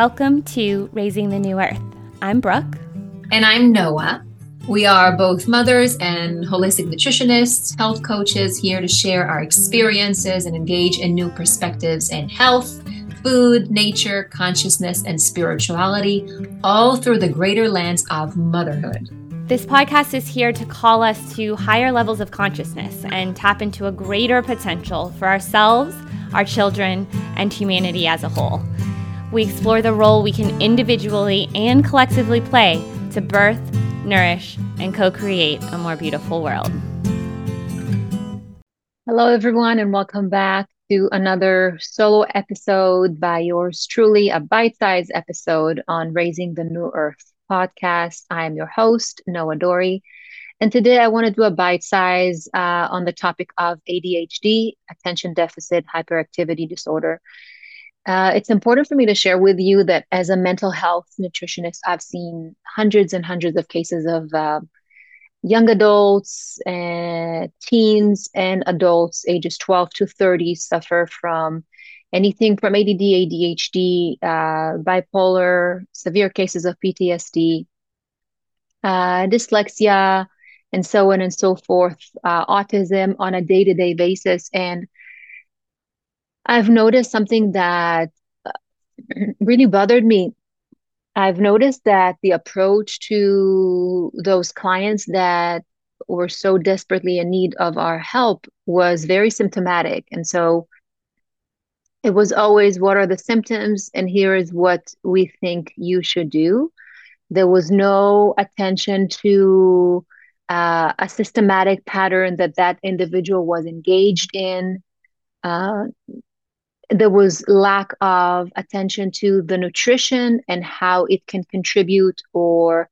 Welcome to Raising the New Earth. I'm Brooke. And I'm Noa. We are both mothers and holistic nutritionists, health coaches here to share our experiences and engage in new perspectives in health, food, nature, consciousness, and spirituality, all through the greater lens of motherhood. This podcast is here to call us to higher levels of consciousness and tap into a greater potential for ourselves, our children, and humanity as a whole we explore the role we can individually and collectively play to birth, nourish, and co create a more beautiful world. Hello, everyone, and welcome back to another solo episode by yours truly, a bite sized episode on Raising the New Earth podcast. I am your host, Noa Dory. And today I want to do a bite size uh, on the topic of ADHD, attention deficit hyperactivity disorder. Uh, it's important for me to share with you that as a mental health nutritionist, I've seen hundreds and hundreds of cases of uh, young adults and teens and adults ages 12 to 30 suffer from anything from ADD, ADHD, uh, bipolar, severe cases of PTSD, uh, dyslexia, and so on and so forth, uh, autism on a day to day basis. And I've noticed something that uh, really bothered me. I've noticed that the approach to those clients that were so desperately in need of our help was very symptomatic. And so it was always what are the symptoms and here is what we think you should do. There was no attention to uh, a systematic pattern that that individual was engaged in. Uh, there was lack of attention to the nutrition and how it can contribute or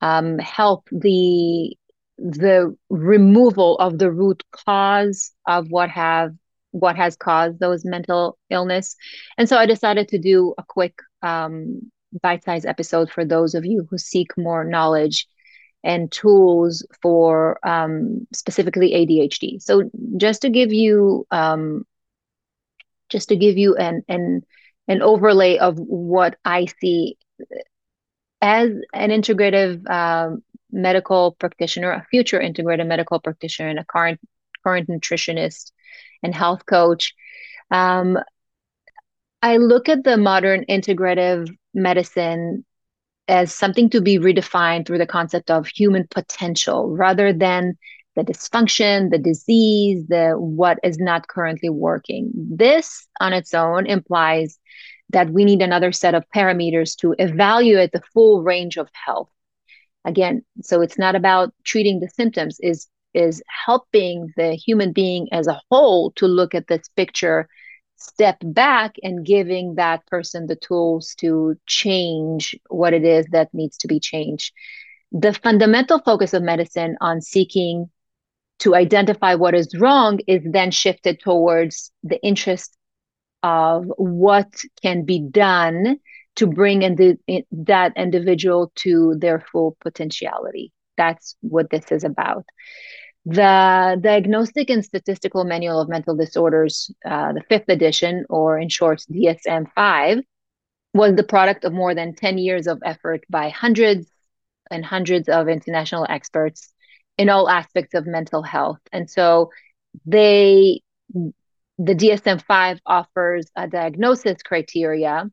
um, help the the removal of the root cause of what have what has caused those mental illness. And so i decided to do a quick um, bite-sized episode for those of you who seek more knowledge and tools for um, specifically adhd so just to give you um, just to give you an an an overlay of what I see as an integrative um, medical practitioner, a future integrative medical practitioner, and a current current nutritionist and health coach. Um, I look at the modern integrative medicine as something to be redefined through the concept of human potential rather than the dysfunction, the disease, the what is not currently working. This on its own implies that we need another set of parameters to evaluate the full range of health. Again, so it's not about treating the symptoms, is is helping the human being as a whole to look at this picture, step back and giving that person the tools to change what it is that needs to be changed. The fundamental focus of medicine on seeking to identify what is wrong is then shifted towards the interest of what can be done to bring in, the, in that individual to their full potentiality. That's what this is about. The Diagnostic and Statistical Manual of Mental Disorders, uh, the fifth edition, or in short, DSM 5, was the product of more than 10 years of effort by hundreds and hundreds of international experts in all aspects of mental health. And so they the DSM-5 offers a diagnosis criteria,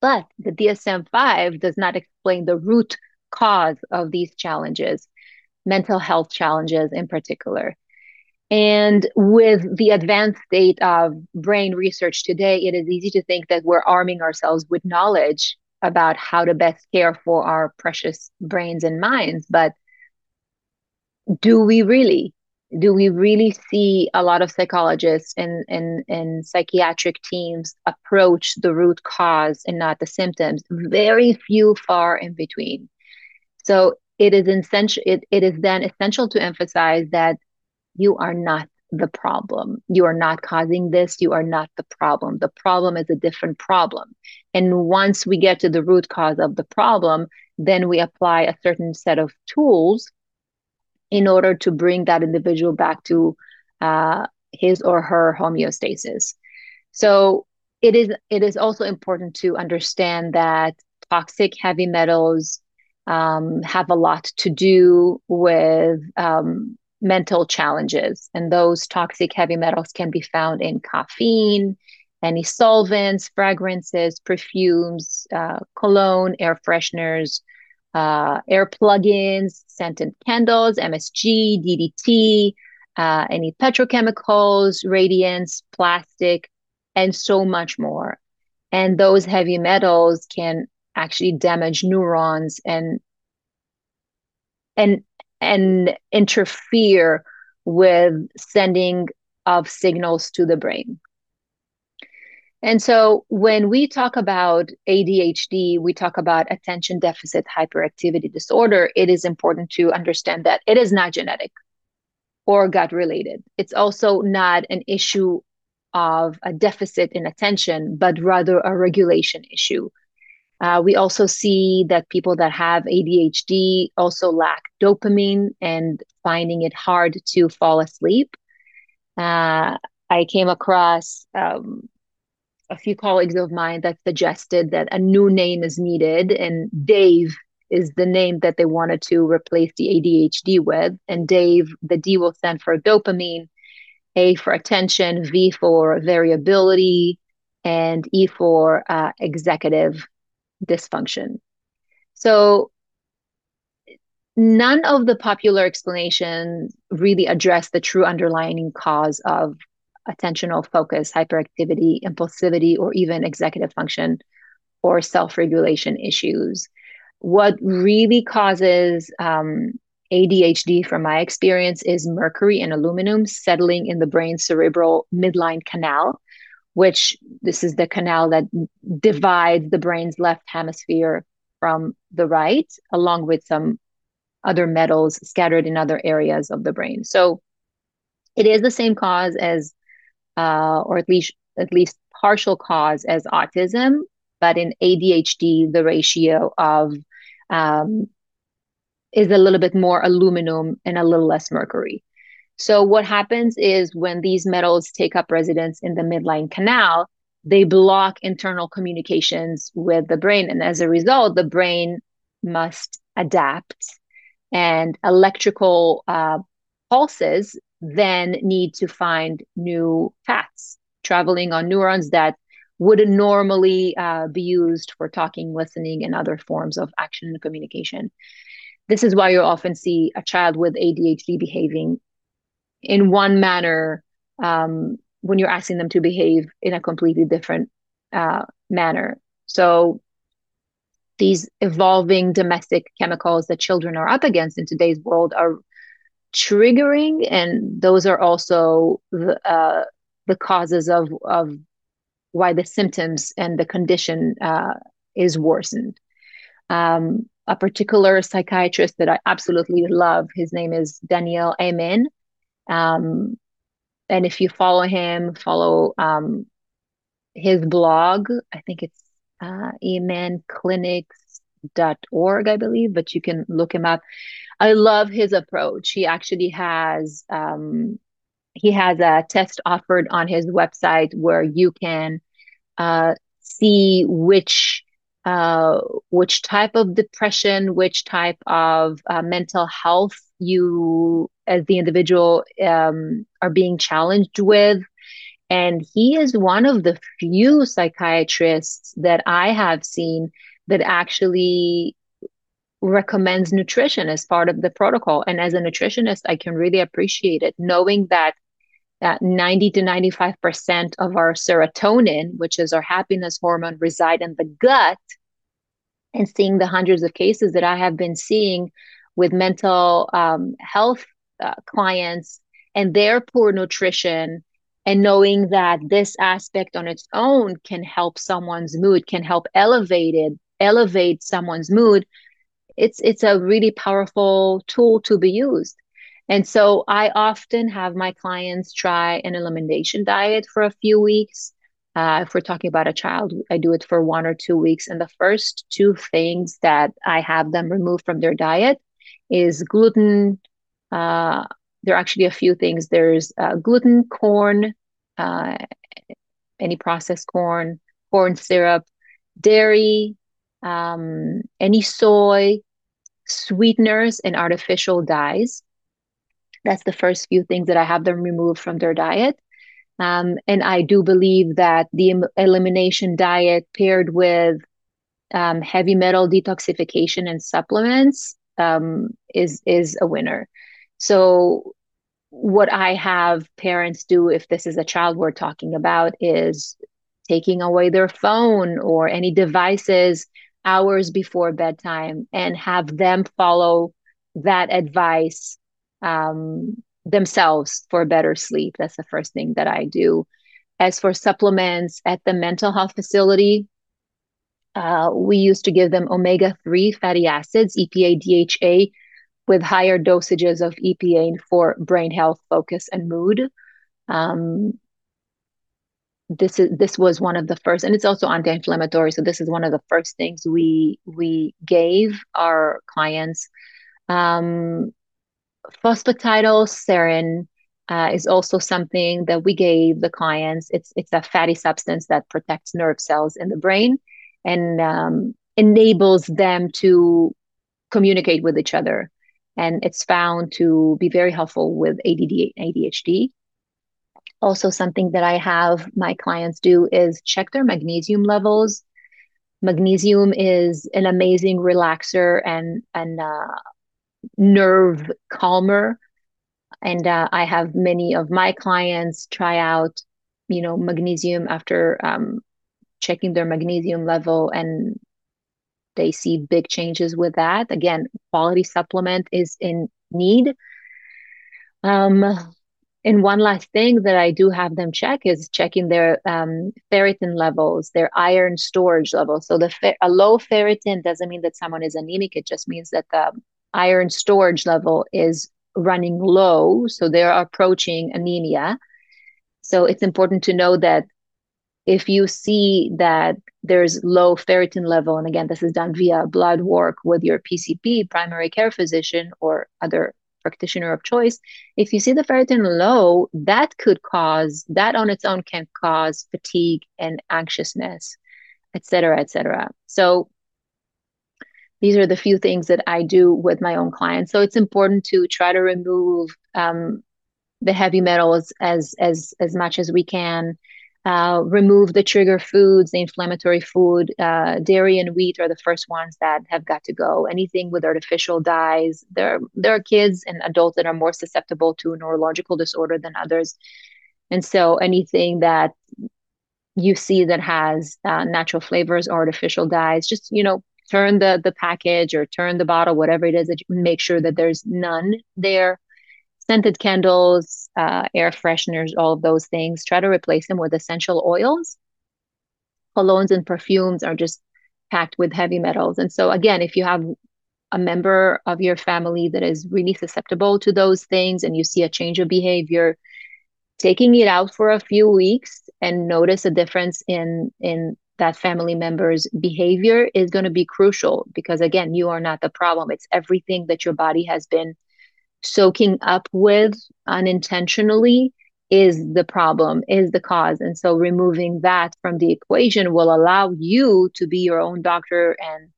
but the DSM-5 does not explain the root cause of these challenges, mental health challenges in particular. And with the advanced state of brain research today, it is easy to think that we're arming ourselves with knowledge about how to best care for our precious brains and minds. But do we really do we really see a lot of psychologists and, and, and psychiatric teams approach the root cause and not the symptoms? Very few far in between. So it is essential it, it is then essential to emphasize that you are not the problem. You are not causing this you are not the problem. The problem is a different problem. And once we get to the root cause of the problem then we apply a certain set of tools in order to bring that individual back to uh, his or her homeostasis. So it is it is also important to understand that toxic heavy metals um, have a lot to do with um, mental challenges, and those toxic heavy metals can be found in caffeine, any solvents, fragrances, perfumes, uh, cologne, air fresheners, uh, air plugins, scented candles, MSG, DDT, uh, any petrochemicals, radiants, plastic, and so much more. And those heavy metals can actually damage neurons and and and interfere with sending of signals to the brain. And so when we talk about ADHD, we talk about attention deficit hyperactivity disorder, it is important to understand that it is not genetic or gut related. It's also not an issue of a deficit in attention, but rather a regulation issue. Uh, we also see that people that have ADHD also lack dopamine and finding it hard to fall asleep. Uh, I came across um, a few colleagues of mine that suggested that a new name is needed, and Dave is the name that they wanted to replace the ADHD with. And Dave, the D will stand for dopamine, A for attention, V for variability, and E for uh, executive dysfunction. So none of the popular explanations really address the true underlying cause of attentional focus, hyperactivity, impulsivity, or even executive function or self regulation issues. What really causes um, ADHD, from my experience, is mercury and aluminum settling in the brain's cerebral midline canal, which this is the canal that divides the brain's left hemisphere from the right, along with some other metals scattered in other areas of the brain. So it is the same cause as uh, or at least at least partial cause as autism, but in ADHD, the ratio of um, is a little bit more aluminum and a little less mercury. So what happens is when these metals take up residence in the midline canal, they block internal communications with the brain, and as a result, the brain must adapt, and electrical uh, pulses then need to find new paths, traveling on neurons that wouldn't normally uh, be used for talking, listening, and other forms of action and communication. This is why you often see a child with ADHD behaving in one manner um, when you're asking them to behave in a completely different uh, manner. So, these evolving domestic chemicals that children are up against in today's world are triggering, and those are also the, uh, the causes of of why the symptoms and the condition uh, is worsened. Um, a particular psychiatrist that I absolutely love, his name is Daniel Amen. Um, and if you follow him, follow um, his blog, I think it's uh, amenclinics.org, I believe, but you can look him up. I love his approach. He actually has um, he has a test offered on his website where you can uh, see which uh, which type of depression, which type of uh, mental health you as the individual um, are being challenged with. And he is one of the few psychiatrists that I have seen that actually recommends nutrition as part of the protocol. And as a nutritionist, I can really appreciate it, knowing that that 90 to 95% of our serotonin, which is our happiness hormone, reside in the gut. And seeing the hundreds of cases that I have been seeing with mental um, health uh, clients and their poor nutrition, and knowing that this aspect on its own can help someone's mood, can help elevate it, elevate someone's mood, it's it's a really powerful tool to be used. And so I often have my clients try an elimination diet for a few weeks. Uh, if we're talking about a child, I do it for one or two weeks. And the first two things that I have them remove from their diet is gluten. Uh, there are actually a few things. There's uh, gluten, corn, uh, any processed corn, corn syrup, dairy, um, any soy, sweeteners, and artificial dyes. That's the first few things that I have them remove from their diet. Um, and I do believe that the elimination diet paired with um, heavy metal detoxification and supplements um, is is a winner. So what I have parents do if this is a child we're talking about is taking away their phone or any devices hours before bedtime and have them follow that advice um, themselves for better sleep. That's the first thing that I do. As for supplements at the mental health facility, uh, we used to give them omega 3 fatty acids, EPA, DHA, with higher dosages of EPA for brain health, focus, and mood. Um, this is this was one of the first, and it's also anti-inflammatory. So this is one of the first things we we gave our clients. Um, phosphatidylserine uh, is also something that we gave the clients. It's it's a fatty substance that protects nerve cells in the brain and um, enables them to communicate with each other. And it's found to be very helpful with ADD and ADHD. Also, something that I have my clients do is check their magnesium levels. Magnesium is an amazing relaxer and and uh, nerve calmer. And uh, I have many of my clients try out, you know, magnesium after um, checking their magnesium level and they see big changes with that. Again, quality supplement is in need. Um, and one last thing that I do have them check is checking their um, ferritin levels, their iron storage levels. So the fe- a low ferritin doesn't mean that someone is anemic. It just means that the iron storage level is running low. So they're approaching anemia. So it's important to know that if you see that there's low ferritin level, and again, this is done via blood work with your PCP, primary care physician, or other practitioner of choice, if you see the ferritin low, that could cause, that on its own can cause fatigue and anxiousness, et cetera, et cetera. So these are the few things that I do with my own clients. So it's important to try to remove um, the heavy metals as as as much as we can uh, remove the trigger foods, the inflammatory food. Uh, dairy and wheat are the first ones that have got to go. Anything with artificial dyes. There, there are kids and adults that are more susceptible to neurological disorder than others, and so anything that you see that has uh, natural flavors or artificial dyes, just you know, turn the the package or turn the bottle, whatever it is, that make sure that there's none there scented candles, uh, air fresheners, all of those things. Try to replace them with essential oils. Colognes and perfumes are just packed with heavy metals. And so, again, if you have a member of your family that is really susceptible to those things and you see a change of behavior, taking it out for a few weeks and notice a difference in in that family member's behavior is going to be crucial because again you are not the problem it's everything that your body has been soaking up with unintentionally is the problem, is the cause. And so removing that from the equation will allow you to be your own doctor and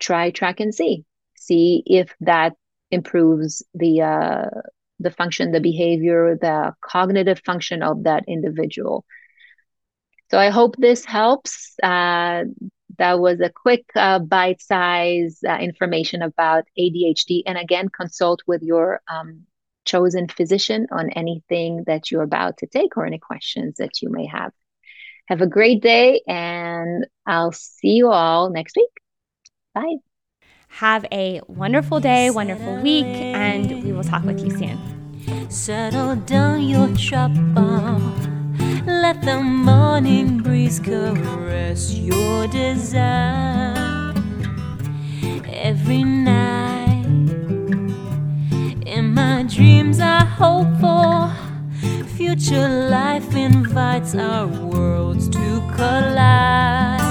try, track, and see. See if that improves the uh, the function, the behavior, the cognitive function of that individual. So I hope this helps. Uh, that was a quick uh, bite size uh, information about ADHD. And again, consult with your um, chosen physician on anything that you're about to take or any questions that you may have. Have a great day, and I'll see you all next week. Bye. Have a wonderful day, wonderful week, and we will talk with you soon. Settle down your trouble. Let the morning breeze caress your desire. Every night, in my dreams, I hope for future life invites our worlds to collide.